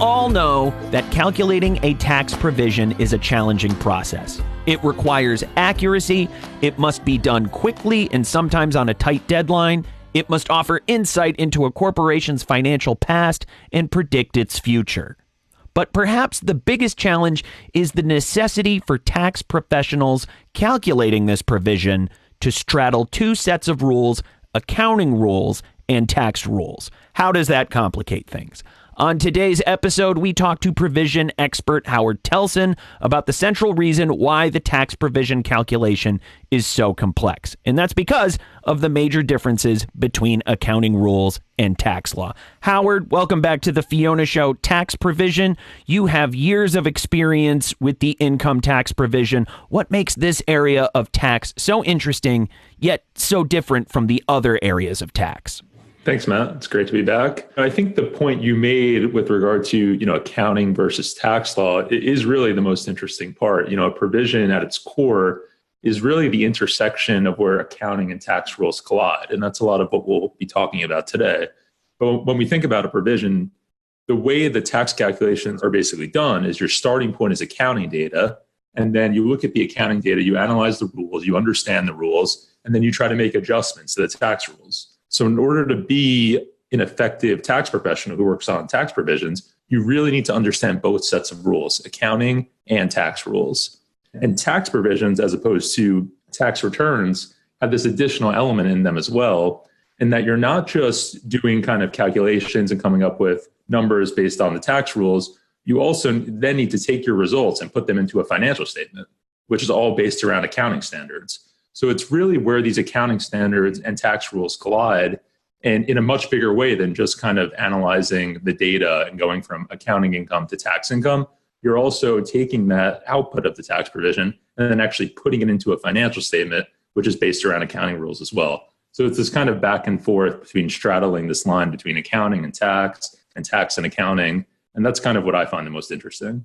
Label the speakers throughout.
Speaker 1: all know that calculating a tax provision is a challenging process. It requires accuracy, it must be done quickly and sometimes on a tight deadline. It must offer insight into a corporation's financial past and predict its future. But perhaps the biggest challenge is the necessity for tax professionals calculating this provision to straddle two sets of rules accounting rules and tax rules. How does that complicate things? On today's episode, we talk to provision expert Howard Telson about the central reason why the tax provision calculation is so complex. And that's because of the major differences between accounting rules and tax law. Howard, welcome back to the Fiona Show Tax Provision. You have years of experience with the income tax provision. What makes this area of tax so interesting, yet so different from the other areas of tax?
Speaker 2: Thanks, Matt. It's great to be back. I think the point you made with regard to, you know, accounting versus tax law is really the most interesting part. You know, a provision at its core is really the intersection of where accounting and tax rules collide. And that's a lot of what we'll be talking about today. But when we think about a provision, the way the tax calculations are basically done is your starting point is accounting data. And then you look at the accounting data, you analyze the rules, you understand the rules, and then you try to make adjustments to the tax rules. So, in order to be an effective tax professional who works on tax provisions, you really need to understand both sets of rules, accounting and tax rules. And tax provisions, as opposed to tax returns, have this additional element in them as well, in that you're not just doing kind of calculations and coming up with numbers based on the tax rules. You also then need to take your results and put them into a financial statement, which is all based around accounting standards. So it's really where these accounting standards and tax rules collide and in a much bigger way than just kind of analyzing the data and going from accounting income to tax income. You're also taking that output of the tax provision and then actually putting it into a financial statement, which is based around accounting rules as well. So it's this kind of back and forth between straddling this line between accounting and tax and tax and accounting. And that's kind of what I find the most interesting.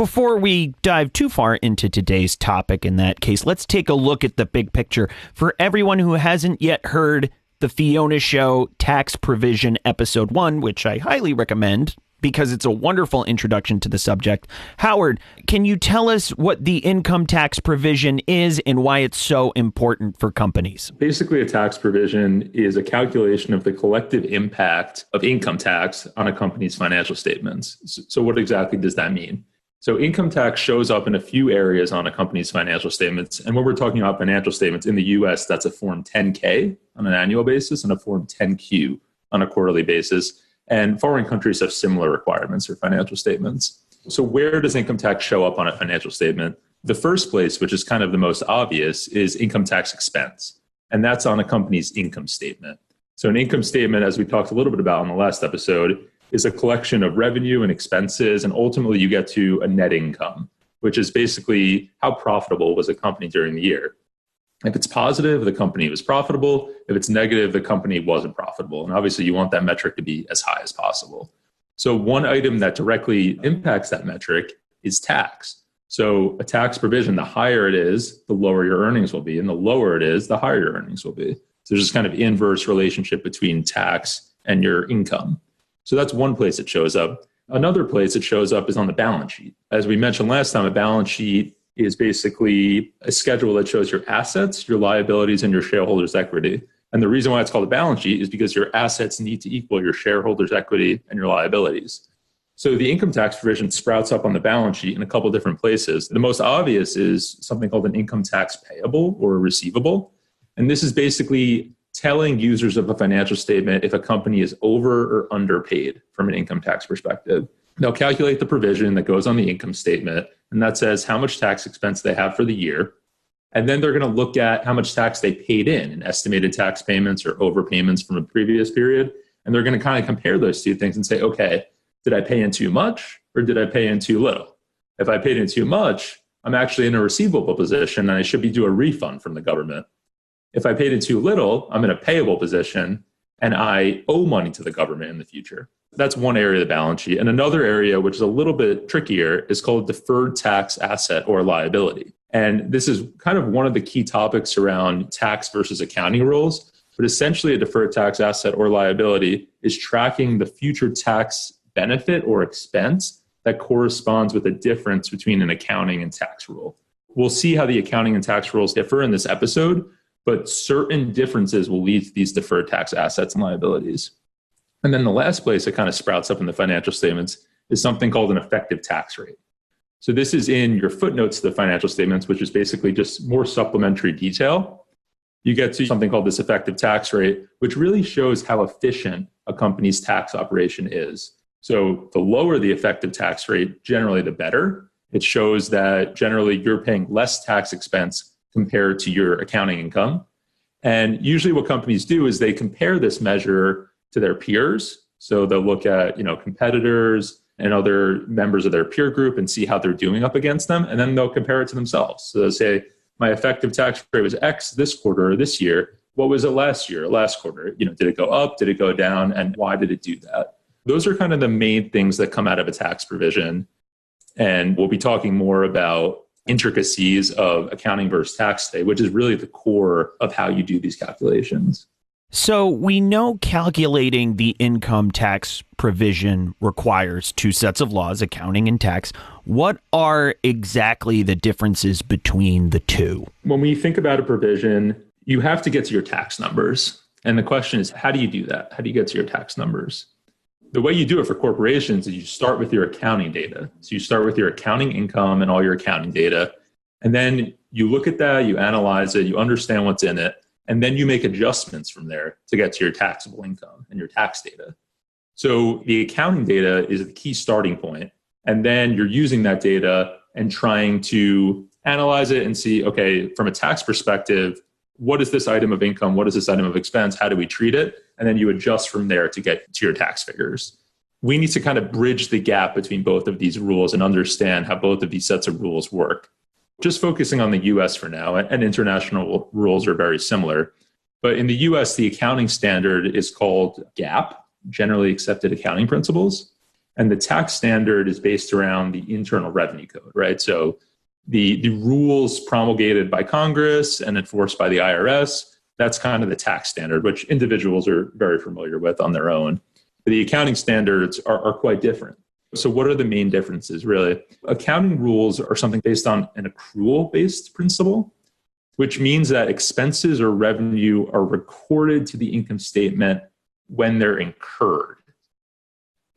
Speaker 1: Before we dive too far into today's topic in that case, let's take a look at the big picture. For everyone who hasn't yet heard the Fiona Show Tax Provision Episode 1, which I highly recommend because it's a wonderful introduction to the subject. Howard, can you tell us what the income tax provision is and why it's so important for companies?
Speaker 2: Basically, a tax provision is a calculation of the collective impact of income tax on a company's financial statements. So, what exactly does that mean? So income tax shows up in a few areas on a company's financial statements. And when we're talking about financial statements in the US, that's a form 10K on an annual basis and a form 10Q on a quarterly basis. And foreign countries have similar requirements for financial statements. So where does income tax show up on a financial statement? The first place, which is kind of the most obvious, is income tax expense. And that's on a company's income statement. So an income statement, as we talked a little bit about in the last episode, is a collection of revenue and expenses, and ultimately you get to a net income, which is basically how profitable was a company during the year. If it's positive, the company was profitable. If it's negative, the company wasn't profitable. And obviously, you want that metric to be as high as possible. So, one item that directly impacts that metric is tax. So, a tax provision, the higher it is, the lower your earnings will be. And the lower it is, the higher your earnings will be. So, there's this kind of inverse relationship between tax and your income. So that's one place it shows up. Another place it shows up is on the balance sheet. As we mentioned last time, a balance sheet is basically a schedule that shows your assets, your liabilities, and your shareholders' equity. And the reason why it's called a balance sheet is because your assets need to equal your shareholders' equity and your liabilities. So the income tax provision sprouts up on the balance sheet in a couple different places. The most obvious is something called an income tax payable or receivable. And this is basically telling users of a financial statement if a company is over or underpaid from an income tax perspective. They'll calculate the provision that goes on the income statement, and that says how much tax expense they have for the year. And then they're going to look at how much tax they paid in, in estimated tax payments or overpayments from a previous period. And they're going to kind of compare those two things and say, okay, did I pay in too much or did I pay in too little? If I paid in too much, I'm actually in a receivable position and I should be due a refund from the government. If I paid in too little, I'm in a payable position and I owe money to the government in the future. That's one area of the balance sheet. And another area, which is a little bit trickier, is called deferred tax asset or liability. And this is kind of one of the key topics around tax versus accounting rules. But essentially, a deferred tax asset or liability is tracking the future tax benefit or expense that corresponds with a difference between an accounting and tax rule. We'll see how the accounting and tax rules differ in this episode, but certain differences will lead to these deferred tax assets and liabilities. And then the last place it kind of sprouts up in the financial statements is something called an effective tax rate. So this is in your footnotes to the financial statements, which is basically just more supplementary detail. You get to something called this effective tax rate, which really shows how efficient a company's tax operation is. So the lower the effective tax rate, generally the better. It shows that generally you're paying less tax expense compared to your accounting income. And usually what companies do is they compare this measure to their peers. So they'll look at, you know, competitors and other members of their peer group and see how they're doing up against them. And then they'll compare it to themselves. So they'll say, my effective tax rate was X this quarter or this year. What was it last year, last quarter? You know, did it go up? Did it go down? And why did it do that? Those are kind of the main things that come out of a tax provision. And we'll be talking more about intricacies of accounting versus tax day, which is really the core of how you do these calculations.
Speaker 1: So we know calculating the income tax provision requires two sets of laws, accounting and tax. What are exactly the differences between the two?
Speaker 2: When we think about a provision, you have to get to your tax numbers. And the question is, how do you do that? How do you get to your tax numbers? The way you do it for corporations is you start with your accounting data. So you start with your accounting income and all your accounting data. And then you look at that, you analyze it, you understand what's in it and then you make adjustments from there to get to your taxable income and your tax data. So the accounting data is the key starting point, and then you're using that data and trying to analyze it and see, okay, from a tax perspective, what is this item of income? What is this item of expense? How do we treat it? And then you adjust from there to get to your tax figures. We need to kind of bridge the gap between both of these rules and understand how both of these sets of rules work just focusing on the US for now, and international rules are very similar. But in the US, the accounting standard is called GAAP, Generally Accepted Accounting Principles. And the tax standard is based around the Internal Revenue Code, right? So the, the rules promulgated by Congress and enforced by the IRS, that's kind of the tax standard, which individuals are very familiar with on their own. The accounting standards are, are quite different. So, what are the main differences, really? Accounting rules are something based on an accrual based principle, which means that expenses or revenue are recorded to the income statement when they're incurred.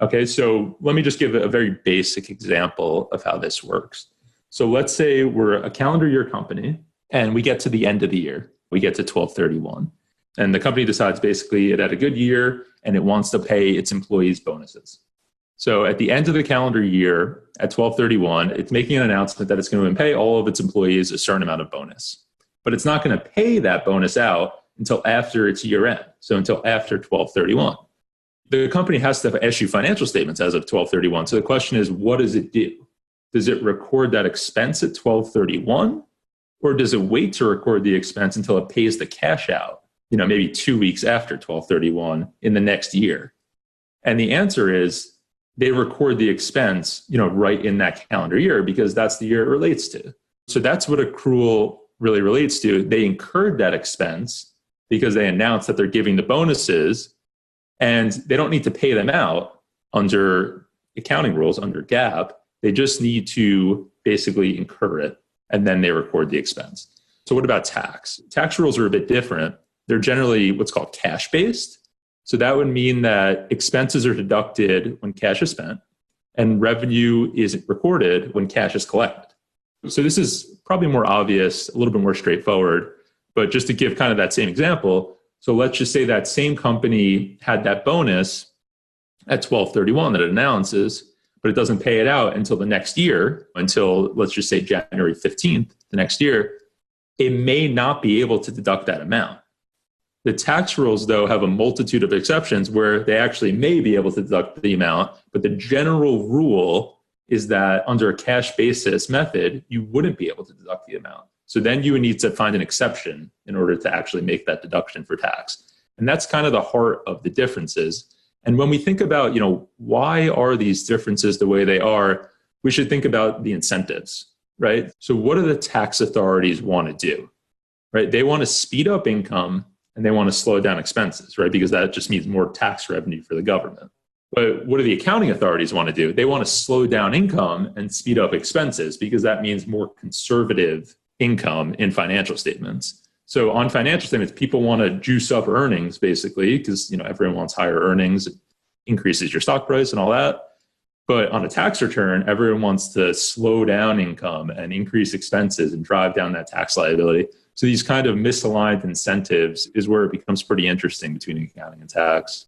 Speaker 2: Okay, so let me just give a very basic example of how this works. So, let's say we're a calendar year company and we get to the end of the year, we get to 1231. And the company decides basically it had a good year and it wants to pay its employees bonuses. So at the end of the calendar year at 1231, it's making an announcement that it's going to pay all of its employees a certain amount of bonus. But it's not going to pay that bonus out until after its year end. So until after 1231. The company has to issue financial statements as of 1231. So the question is, what does it do? Does it record that expense at 1231? Or does it wait to record the expense until it pays the cash out, you know, maybe two weeks after 1231 in the next year? And the answer is they record the expense, you know, right in that calendar year because that's the year it relates to. So that's what accrual really relates to. They incurred that expense because they announced that they're giving the bonuses and they don't need to pay them out under accounting rules, under GAAP. They just need to basically incur it and then they record the expense. So, what about tax? Tax rules are a bit different. They're generally what's called cash based. So that would mean that expenses are deducted when cash is spent and revenue is recorded when cash is collected. So this is probably more obvious, a little bit more straightforward. But just to give kind of that same example, so let's just say that same company had that bonus at 1231 that it announces, but it doesn't pay it out until the next year, until let's just say January 15th, the next year, it may not be able to deduct that amount. The tax rules, though, have a multitude of exceptions where they actually may be able to deduct the amount, but the general rule is that under a cash basis method, you wouldn't be able to deduct the amount. So then you would need to find an exception in order to actually make that deduction for tax. And that's kind of the heart of the differences. And when we think about, you know, why are these differences the way they are, we should think about the incentives, right? So what do the tax authorities want to do? Right? They want to speed up income and they want to slow down expenses, right? Because that just means more tax revenue for the government. But what do the accounting authorities want to do? They want to slow down income and speed up expenses because that means more conservative income in financial statements. So on financial statements, people want to juice up earnings basically because you know everyone wants higher earnings, it increases your stock price and all that. But on a tax return, everyone wants to slow down income and increase expenses and drive down that tax liability. So these kind of misaligned incentives is where it becomes pretty interesting between accounting and tax.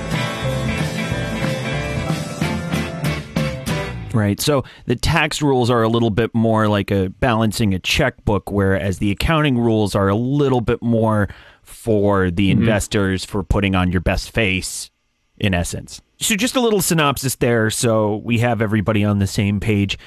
Speaker 1: Right. So the tax rules are a little bit more like a balancing a checkbook, whereas the accounting rules are a little bit more for the mm-hmm. investors for putting on your best face, in essence. So just a little synopsis there so we have everybody on the same page.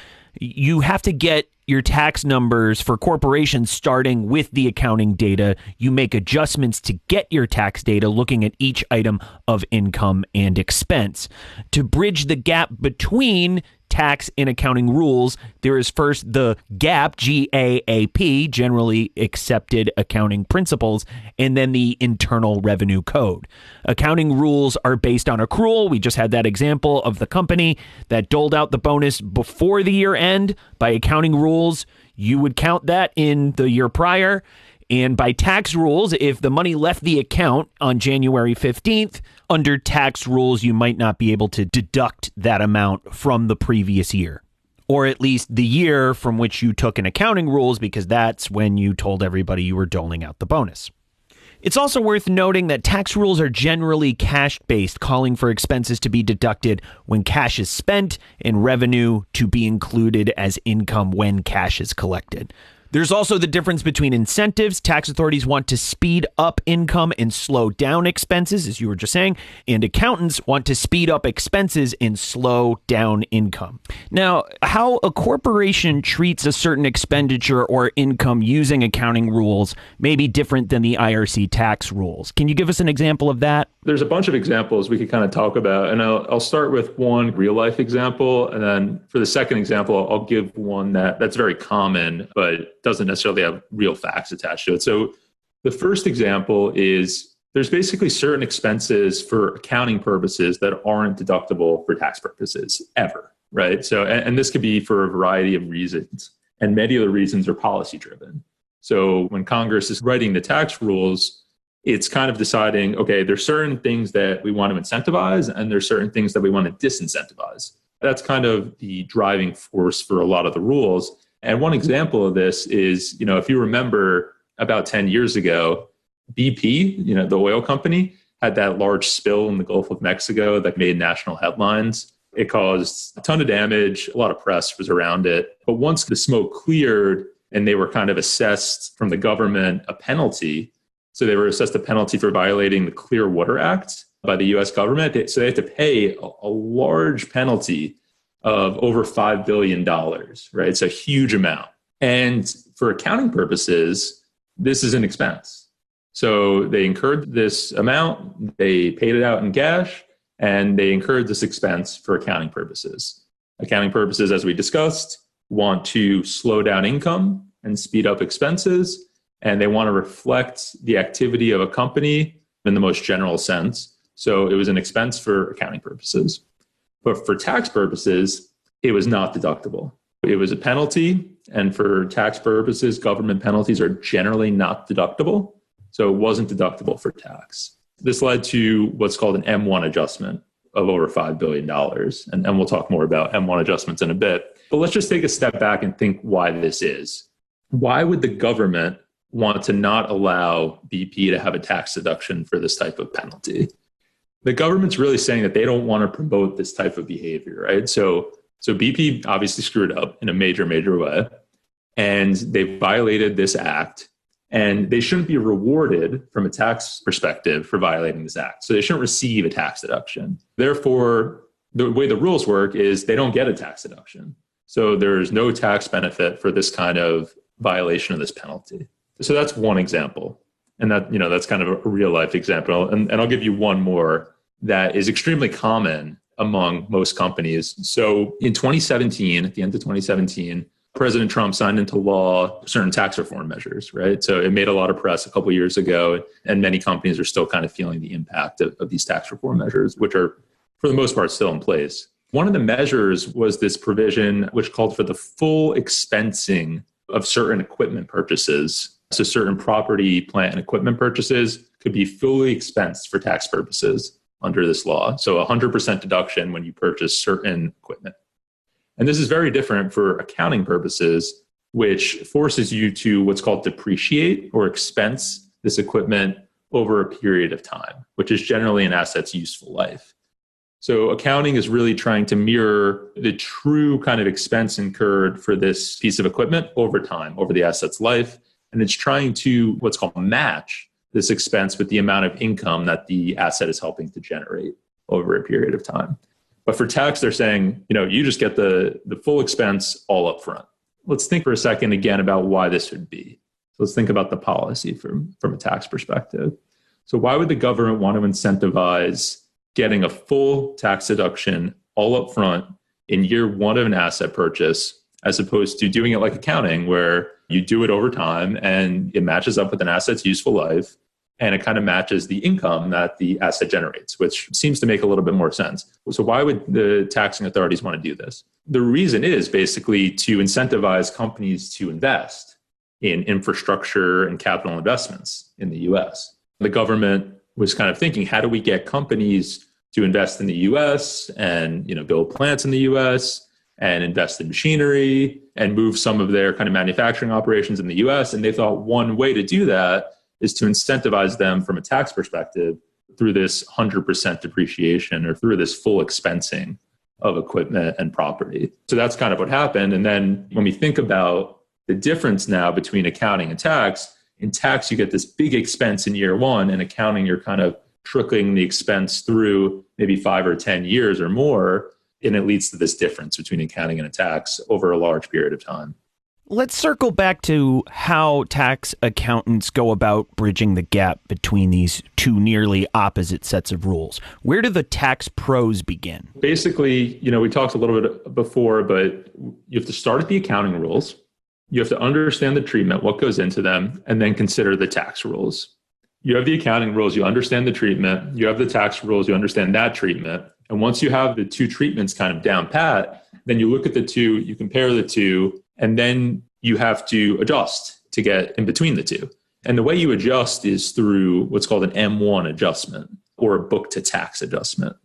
Speaker 1: You have to get your tax numbers for corporations starting with the accounting data. You make adjustments to get your tax data looking at each item of income and expense. To bridge the gap between tax and accounting rules, there is first the GAAP, G A A P, generally accepted accounting principles, and then the Internal Revenue Code. Accounting rules are based on accrual. We just had that example of the company that doled out the bonus before the year end. By accounting rules, you would count that in the year prior. And by tax rules, if the money left the account on January 15th, under tax rules, you might not be able to deduct that amount from the previous year. Or at least the year from which you took in accounting rules, because that's when you told everybody you were doling out the bonus. It's also worth noting that tax rules are generally cash based, calling for expenses to be deducted when cash is spent and revenue to be included as income when cash is collected. There's also the difference between incentives. Tax authorities want to speed up income and slow down expenses, as you were just saying, and accountants want to speed up expenses and slow down income. Now, how a corporation treats a certain expenditure or income using accounting rules may be different than the IRC tax rules. Can you give us an example of that?
Speaker 2: There's a bunch of examples we could kind of talk about, and I'll, I'll start with one real life example, and then for the second example, I'll give one that that's very common, but doesn't necessarily have real facts attached to it. So the first example is there's basically certain expenses for accounting purposes that aren't deductible for tax purposes ever, right? So, and, and this could be for a variety of reasons, and many of the reasons are policy driven. So when Congress is writing the tax rules, it's kind of deciding okay there's certain things that we want to incentivize and there's certain things that we want to disincentivize that's kind of the driving force for a lot of the rules and one example of this is, you know, if you remember about 10 years ago, BP, you know, the oil company, had that large spill in the Gulf of Mexico that made national headlines. It caused a ton of damage, a lot of press was around it. But once the smoke cleared and they were kind of assessed from the government a penalty, so they were assessed a penalty for violating the Clean Water Act by the US government. So they had to pay a, a large penalty of over $5 billion, right? It's a huge amount. And for accounting purposes, this is an expense. So they incurred this amount, they paid it out in cash, and they incurred this expense for accounting purposes. Accounting purposes, as we discussed, want to slow down income and speed up expenses, and they want to reflect the activity of a company in the most general sense. So it was an expense for accounting purposes. But for tax purposes, it was not deductible. It was a penalty. And for tax purposes, government penalties are generally not deductible. So it wasn't deductible for tax. This led to what's called an M1 adjustment. of over $5 billion. And, and we'll talk more about M1 adjustments in a bit. But let's just take a step back and think why this is. Why would the government want to not allow BP to have a tax deduction for this type of penalty? The government's really saying that they don't want to promote this type of behavior, right? So, so BP obviously screwed up in a major, major way, and they violated this act and they shouldn't be rewarded from a tax perspective for violating this act. So they shouldn't receive a tax deduction. Therefore, the way the rules work is they don't get a tax deduction. So there's no tax benefit for this kind of violation of this penalty. So that's one example. And that, you know, that's kind of a real life example. And, and I'll give you one more that is extremely common among most companies. So in 2017, at the end of 2017, President Trump signed into law certain tax reform measures, right? So it made a lot of press a couple years ago, and many companies are still kind of feeling the impact of, of these tax reform measures, which are, for the most part, still in place. One of the measures was this provision which called for the full expensing of certain equipment purchases. So certain property, plant, and equipment purchases could be fully expensed for tax purposes under this law. So 100% deduction when you purchase certain equipment. And this is very different for accounting purposes, which forces you to what's called depreciate or expense this equipment over a period of time, which is generally an asset's useful life. So accounting is really trying to mirror the true kind of expense incurred for this piece of equipment over time, over the asset's life. And it's trying to what's called match this expense with the amount of income that the asset is helping to generate over a period of time. But for tax, they're saying, you know, you just get the, the full expense all up front. Let's think for a second again about why this would be. So let's think about the policy from, from a tax perspective. So why would the government want to incentivize getting a full tax deduction all up front in year one of an asset purchase, as opposed to doing it like accounting, where you do it over time and it matches up with an asset's useful life and it kind of matches the income that the asset generates, which seems to make a little bit more sense. So, why would the taxing authorities want to do this? The reason is basically to incentivize companies to invest in infrastructure and capital investments in the US. The government was kind of thinking, how do we get companies to invest in the US and you know, build plants in the US and invest in machinery and move some of their kind of manufacturing operations in the US? And they thought one way to do that is to incentivize them from a tax perspective through this 100% depreciation or through this full expensing of equipment and property. So that's kind of what happened. And then when we think about the difference now between accounting and tax, in tax, you get this big expense in year one, and accounting, you're kind of trickling the expense through maybe five or 10 years or more. And it leads to this difference between accounting and a tax over a large period of time.
Speaker 1: Let's circle back to how tax accountants go about bridging the gap between these two nearly opposite sets of rules. Where do the tax pros begin?
Speaker 2: Basically, you know, we talked a little bit before, but you have to start at the accounting rules. You have to understand the treatment, what goes into them, and then consider the tax rules. You have the accounting rules, you understand the treatment, you have the tax rules, you understand that treatment. And once you have the two treatments kind of down pat, then you look at the two, you compare the two, and then you have to adjust to get in between the two. And the way you adjust is through what's called an M1 adjustment or a book to tax adjustment.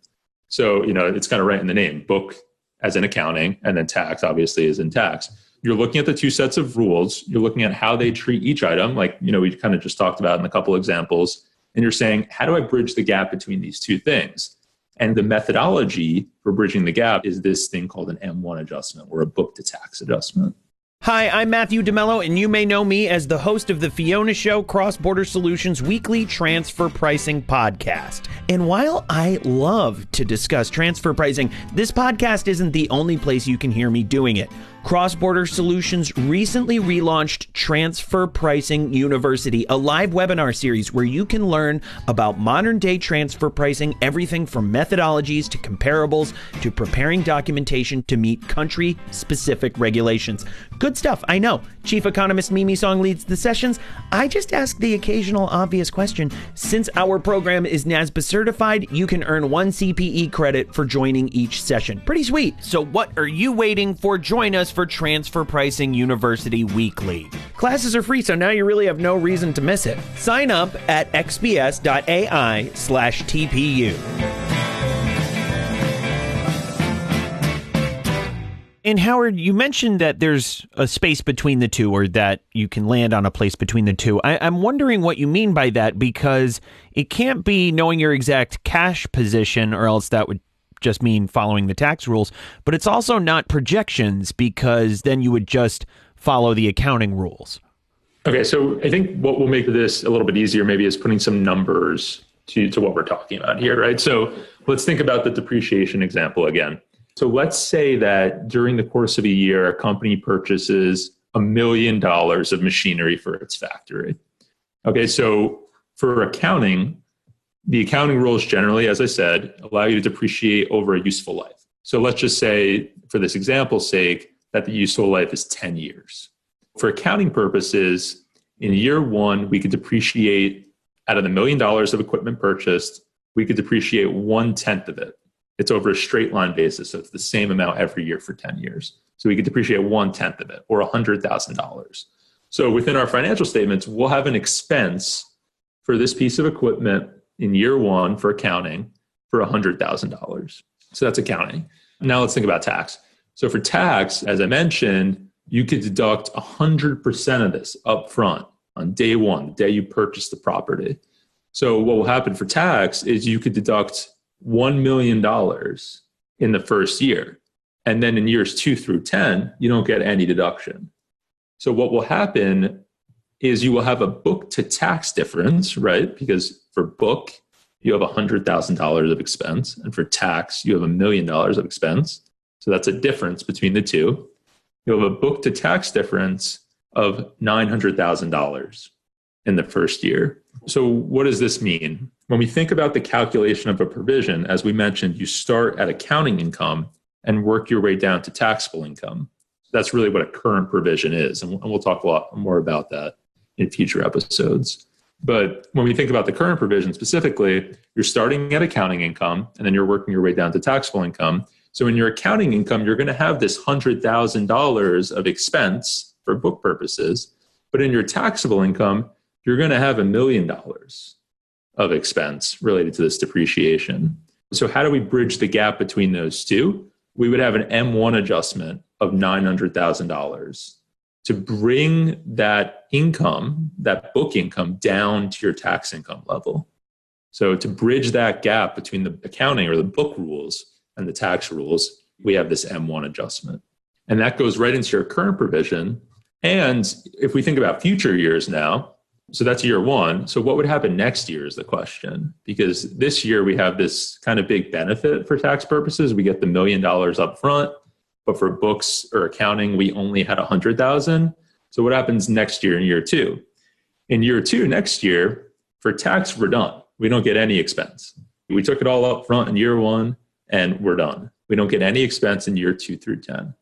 Speaker 2: So, you know, it's kind of right in the name book as in accounting, and then tax obviously is in tax. You're looking at the two sets of rules. You're looking at how they treat each item, like, you know, we kind of just talked about in a couple examples. And you're saying, how do I bridge the gap between these two things? And the methodology for bridging the gap is this thing called an M1 adjustment or a book to tax adjustment.
Speaker 1: Hi, I'm Matthew DeMello, and you may know me as the host of the Fiona Show CrossBorder Solutions weekly transfer pricing podcast. And while I love to discuss transfer pricing, this podcast isn't the only place you can hear me doing it. CrossBorder Solutions recently relaunched Transfer Pricing University, a live webinar series where you can learn about modern day transfer pricing, everything from methodologies to comparables to preparing documentation to meet country specific regulations. Good stuff, I know. Chief Economist Mimi Song leads the sessions. I just ask the occasional obvious question. Since our program is NASBA certified, you can earn one CPE credit for joining each session. Pretty sweet. So, what are you waiting for? Join us for Transfer Pricing University Weekly. Classes are free, so now you really have no reason to miss it. Sign up at xbs.ai slash TPU. And Howard, you mentioned that there's a space between the two, or that you can land on a place between the two. I, am wondering what you mean by that because it can't be knowing your exact cash position, or else that would just mean following the tax rules. But it's also not projections because then you would just follow the accounting rules.
Speaker 2: Okay, so I think what will make this a little bit easier maybe is putting some numbers to, to what we're talking about here, right? So let's think about the depreciation example again. So let's say that during the course of a year, a company purchases a million dollars of machinery for its factory. Okay, so for accounting, the accounting rules generally, as I said, allow you to depreciate over a useful life. So let's just say, for this example's sake, that the useful life is 10 years. For accounting purposes, in year one, we could depreciate out of the million dollars of equipment purchased, we could depreciate one tenth of it. It's over a straight line basis, so it's the same amount every year for 10 years. So we could depreciate one tenth of it or $100,000. So within our financial statements, we'll have an expense for this piece of equipment in year one for accounting for $100,000. So that's accounting. Now let's think about tax. So for tax, as I mentioned, you could deduct 100% of this up front on day one, the day you purchase the property. So what will happen for tax is you could deduct $1 million in the first year. And then in years two through 10, you don't get any deduction. So what will happen is you will have a book to tax difference, right? Because for book, you have $100,000 of expense. And for tax, you have a million dollars of expense. So that's a difference between the two. You have a book to tax difference of $900,000 in the first year. So, what does this mean? When we think about the calculation of a provision, as we mentioned, you start at accounting income and work your way down to taxable income. That's really what a current provision is. And we'll talk a lot more about that in future episodes. But when we think about the current provision specifically, you're starting at accounting income and then you're working your way down to taxable income. So in your accounting income, you're going to have this $100,000 of expense for book purposes. But in your taxable income, you're going to have a million dollars of expense related to this depreciation. So, how do we bridge the gap between those two? We would have an M1 adjustment of $900,000 to bring that income, that book income, down to your tax income level. So, to bridge that gap between the accounting or the book rules and the tax rules, we have this M1 adjustment. And that goes right into your current provision. And if we think about future years now, so that's year one. So what would happen next year is the question. Because this year we have this kind of big benefit for tax purposes. We get the million dollars up front, but for books or accounting, we only had a hundred thousand. So what happens next year in year two? In year two, next year, for tax, we're done. We don't get any expense. We took it all up front in year one and we're done. We don't get any expense in year two through 10.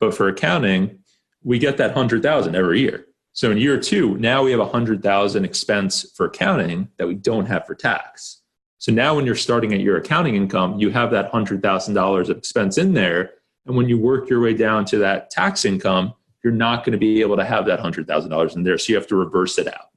Speaker 2: But for accounting, we get that 100,000 every year. So in year two, now we have a 100,000 expense for accounting that we don't have for tax. So now when you're starting at your accounting income, you have that $100,000 of expense in there. And when you work your way down to that tax income, you're not going to be able to have that $100,000 in there. So you have to reverse it out.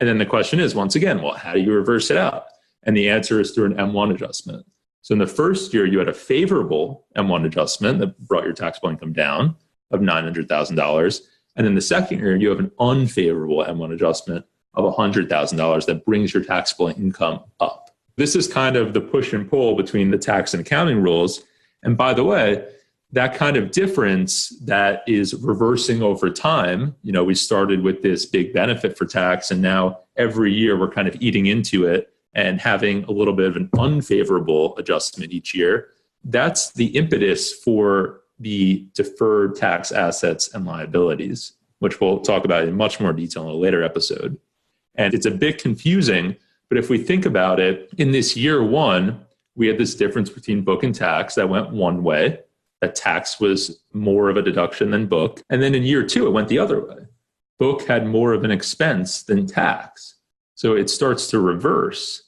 Speaker 2: And then the question is, once again, well, how do you reverse it out? And the answer is through an M1 adjustment. So in the first year, you had a favorable M1 adjustment that brought your taxable income down of $900,000. And in the second year, you have an unfavorable M1 adjustment of $100,000 that brings your taxable income up. This is kind of the push and pull between the tax and accounting rules. And by the way, that kind of difference that is reversing over time, you know, we started with this big benefit for tax, and now every year we're kind of eating into it and having a little bit of an unfavorable adjustment each year, that's the impetus for the deferred tax assets and liabilities, which we'll talk about in much more detail in a later episode. And it's a bit confusing, but if we think about it, in this year one, we had this difference between book and tax that went one way. That tax was more of a deduction than book. And then in year two, it went the other way. Book had more of an expense than tax. So it starts to reverse.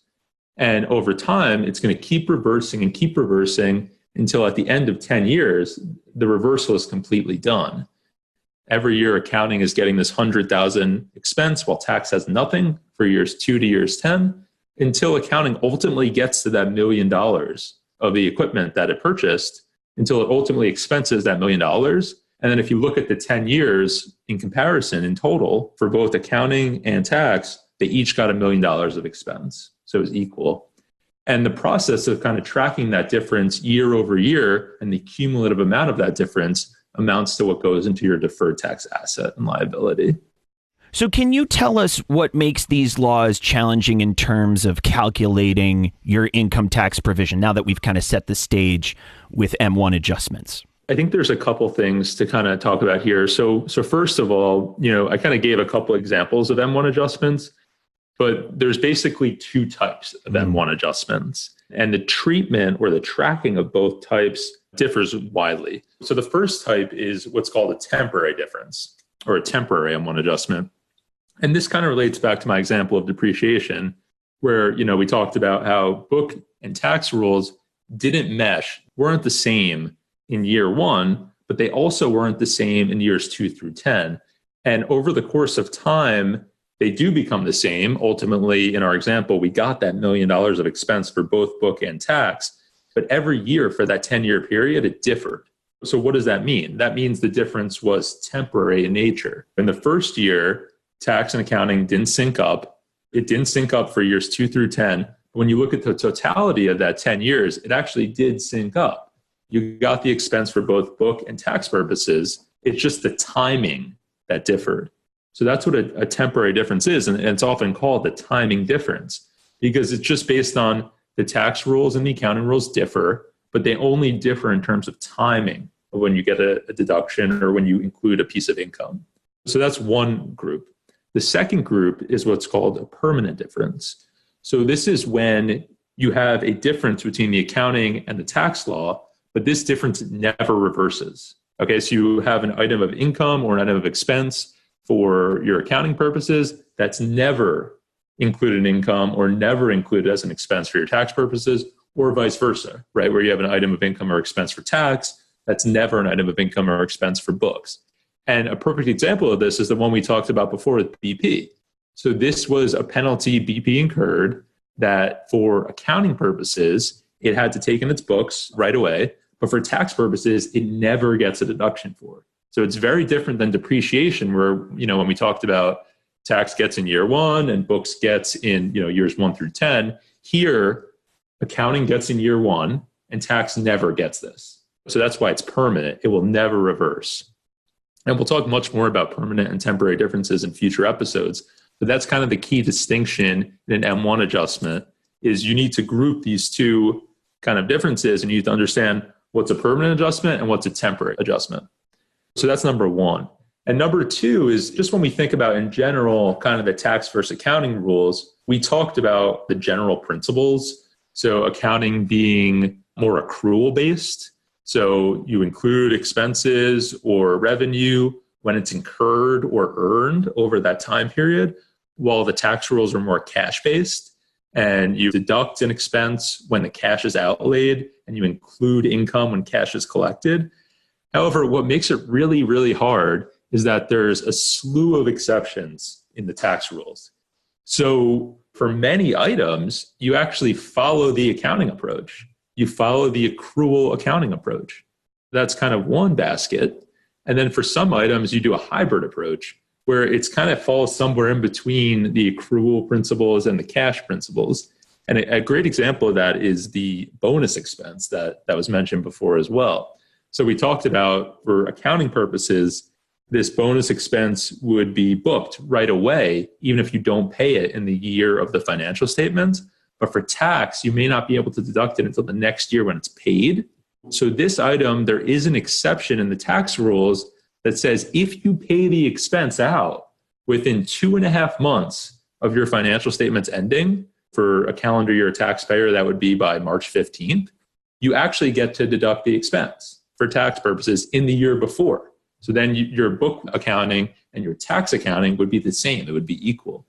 Speaker 2: And over time, it's going to keep reversing and keep reversing until at the end of 10 years, the reversal is completely done. Every year, accounting is getting this 100,000 expense while tax has nothing for years two to years 10 until accounting ultimately gets to that million dollars of the equipment that it purchased until it ultimately expenses that million dollars. And then if you look at the 10 years in comparison in total for both accounting and tax, they each got a million dollars of expense. So it was equal. And the process of kind of tracking that difference year over year and the cumulative amount of that difference amounts to what goes into your deferred tax asset and liability.
Speaker 1: So, can you tell us what makes these laws challenging in terms of calculating your income tax provision now that we've kind of set the stage with M1 adjustments?
Speaker 2: I think there's a couple things to kind of talk about here. So, so first of all, you know, I kind of gave a couple examples of M1 adjustments, but there's basically two types of M1 mm-hmm. adjustments, and the treatment or the tracking of both types differs widely. So, the first type is what's called a temporary difference or a temporary M1 adjustment. And this kind of relates back to my example of depreciation, where you know we talked about how book and tax rules didn't mesh, weren't the same in year one, but they also weren't the same in years two through 10. And over the course of time, they do become the same. Ultimately, in our example, we got that million dollars of expense for both book and tax, but every year for that 10 year period, it differed. So, what does that mean? That means the difference was temporary in nature. In the first year, tax and accounting didn't sync up. It didn't sync up for years two through 10. When you look at the totality of that 10 years, it actually did sync up. You got the expense for both book and tax purposes. It's just the timing that differed. So that's what a, a temporary difference is. And, and it's often called the timing difference because it's just based on the tax rules and the accounting rules differ, but they only differ in terms of timing of when you get a, a deduction or when you include a piece of income. So that's one group. The second group is what's called a permanent difference. So this is when you have a difference between the accounting and the tax law, but this difference never reverses. Okay, so you have an item of income or an item of expense for your accounting purposes that's never included in income or never included as an expense for your tax purposes, or vice versa, right? Where you have an item of income or expense for tax that's never an item of income or expense for books. And a perfect example of this is the one we talked about before with BP. So this was a penalty BP incurred that for accounting purposes, it had to take in its books right away. But for tax purposes, it never gets a deduction for. So it's very different than depreciation, where, you know, when we talked about tax gets in year one and books gets in, you know, years one through 10. Here, accounting gets in year one and tax never gets this. So that's why it's permanent. It will never reverse. And we'll talk much more about permanent and temporary differences in future episodes. But that's kind of the key distinction in an M1 adjustment is you need to group these two kind of differences and you need to understand what's a permanent adjustment and what's a temporary adjustment. So that's number one. And number two is just when we think about in general kind of the tax versus accounting rules, we talked about the general principles. So accounting being more accrual based so you include expenses or revenue when it's incurred or earned over that time period, while the tax rules are more cash based. And you deduct an expense when the cash is outlaid, and you include income when cash is collected. However, what makes it really, really hard is that there's a slew of exceptions in the tax rules. So for many items, you actually follow the accounting approach you follow the accrual accounting approach. That's kind of one basket. And then for some items, you do a hybrid approach where it's kind of falls somewhere in between the accrual principles and the cash principles. And a, great example of that is the bonus expense that, that was mentioned before as well. So we talked about for accounting purposes, this bonus expense would be booked right away, even if you don't pay it in the year of the financial statements. But for tax, you may not be able to deduct it until the next year when it's paid. So, this item, there is an exception in the tax rules that says if you pay the expense out within two and a half months of your financial statements ending, for a calendar year taxpayer, that would be by March 15th, you actually get to deduct the expense for tax purposes in the year before. So then you, your book accounting and your tax accounting would be the same, it would be equal.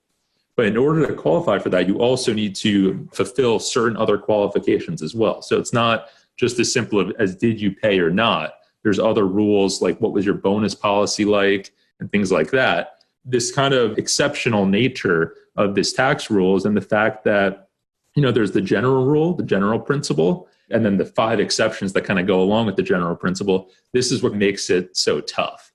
Speaker 2: But in order to qualify for that, you also need to fulfill certain other qualifications as well. So it's not just as simple as did you pay or not. There's other rules like what was your bonus policy like and things like that. This kind of exceptional nature of this tax rules and the fact that you know there's the general rule, the general principle, and then the five exceptions that kind of go along with the general principle, this is what makes it so tough.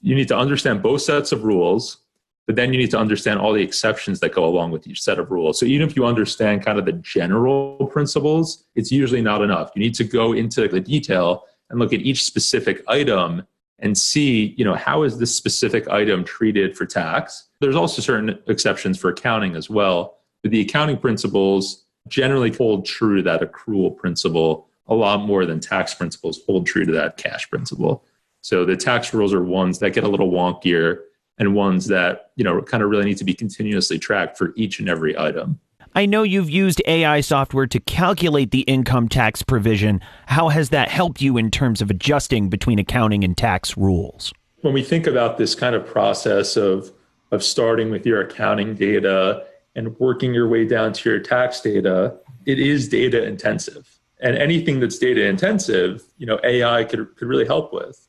Speaker 2: You need to understand both sets of rules, but then you need to understand all the exceptions that go along with each set of rules. So even if you understand kind of the general principles, it's usually not enough. You need to go into the detail and look at each specific item and see, you know, how is this specific item treated for tax? There's also certain exceptions for accounting as well. But the accounting principles generally hold true to that accrual principle a lot more than tax principles hold true to that cash principle. So the tax rules are ones that get a little wonkier and ones that, you know, kind of really need to be continuously tracked for each and every item.
Speaker 1: I know you've used AI software to calculate the income tax provision. How has that helped you in terms of adjusting between accounting and tax rules?
Speaker 2: When we think about this kind of process of of starting with your accounting data and working your way down to your tax data, it is data intensive. And anything that's data intensive, you know, AI could, could really help with.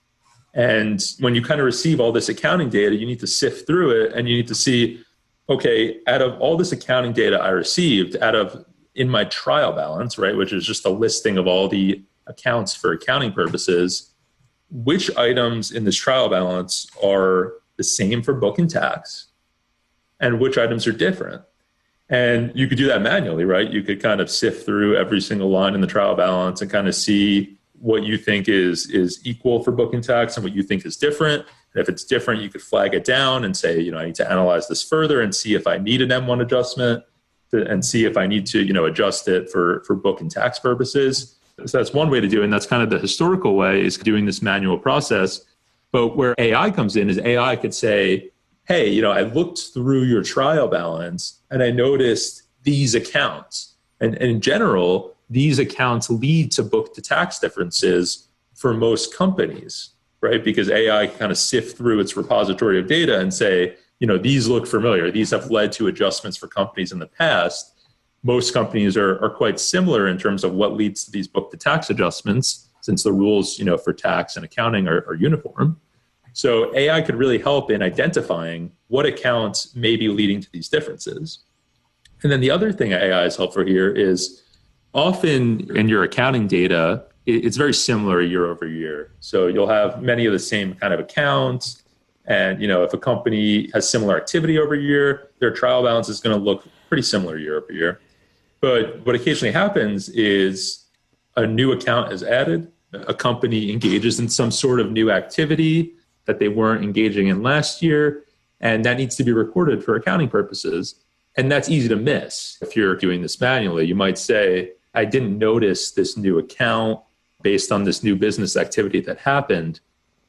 Speaker 2: And when you kind of receive all this accounting data, you need to sift through it and you need to see, okay, out of all this accounting data I received, out of in my trial balance, right, which is just a listing of all the accounts for accounting purposes, which items in this trial balance are the same for book and tax and which items are different. And you could do that manually, right? You could kind of sift through every single line in the trial balance and kind of see what you think is is equal for book and tax and what you think is different. And if it's different, you could flag it down and say, you know, I need to analyze this further and see if I need an M1 adjustment to, and see if I need to, you know, adjust it for for book and tax purposes. So that's one way to do it. And that's kind of the historical way is doing this manual process. But where AI comes in is AI could say, hey, you know, I looked through your trial balance and I noticed these accounts. And, and in general, these accounts lead to book to tax differences for most companies, right? Because AI kind of sift through its repository of data and say, you know, these look familiar. These have led to adjustments for companies in the past. Most companies are, are quite similar in terms of what leads to these book to tax adjustments, since the rules, you know, for tax and accounting are, are uniform. So AI could really help in identifying what accounts may be leading to these differences. And then the other thing AI is helpful here is often in your accounting data, it's very similar year over year. So you'll have many of the same kind of accounts. And you know, if a company has similar activity over year, their trial balance is going to look pretty similar year over year. But what occasionally happens is a new account is added, a company engages in some sort of new activity, that they weren't engaging in last year. And that needs to be recorded for accounting purposes. And that's easy to miss if you're doing this manually. You might say, I didn't notice this new account based on this new business activity that happened.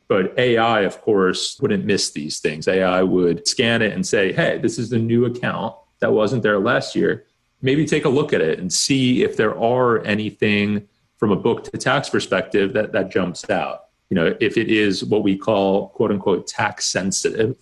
Speaker 2: But AI, of course, wouldn't miss these things. AI would scan it and say, hey, this is the new account that wasn't there last year. Maybe take a look at it and see if there are anything from a book to tax perspective that, that jumps out you know, if it is what we call quote unquote tax sensitive.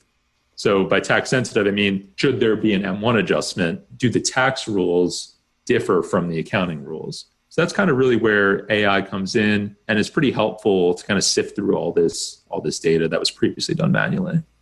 Speaker 2: So by tax sensitive, I mean, should there be an M1 adjustment? Do the tax rules differ from the accounting rules? So that's kind of really where AI comes in and is pretty helpful to kind of sift through all this all this data that was previously done manually.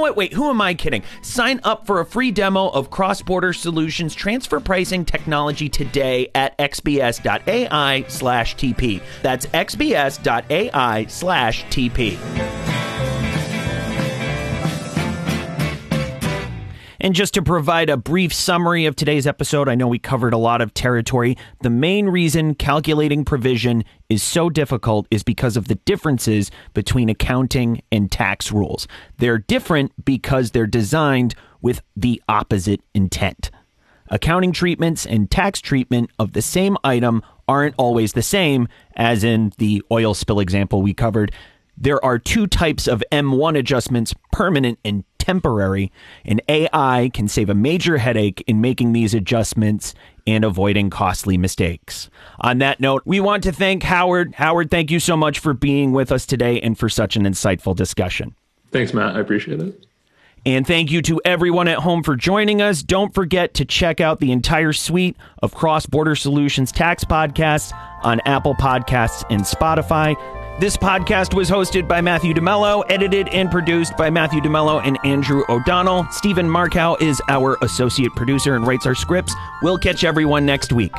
Speaker 1: what? Wait, who am I kidding? Sign up for a free demo of CrossBorder Solutions transfer pricing technology today at xbs.ai slash TP. That's xbs.ai And just to provide a brief summary of today's episode, I know we covered a lot of territory. The main reason calculating provision is so difficult is because of the differences between accounting and tax rules. They're different because they're designed with the opposite intent. Accounting treatments and tax treatment of the same item aren't always the same, as in the oil spill example we covered. There are two types of M1 adjustments permanent and temporary, and AI can save a major headache in making these adjustments and avoiding costly mistakes. On that note, we want to thank Howard. Howard, thank you so much for being with us today and for such an insightful discussion.
Speaker 2: Thanks, Matt. I appreciate it.
Speaker 1: And thank you to everyone at home for joining us. Don't forget to check out the entire suite of CrossBorder Solutions tax podcasts on Apple Podcasts and Spotify. This podcast was hosted by Matthew DeMello, edited and produced by Matthew DeMello and Andrew O'Donnell. Stephen Markow is our associate producer and writes our scripts. We'll catch everyone next week.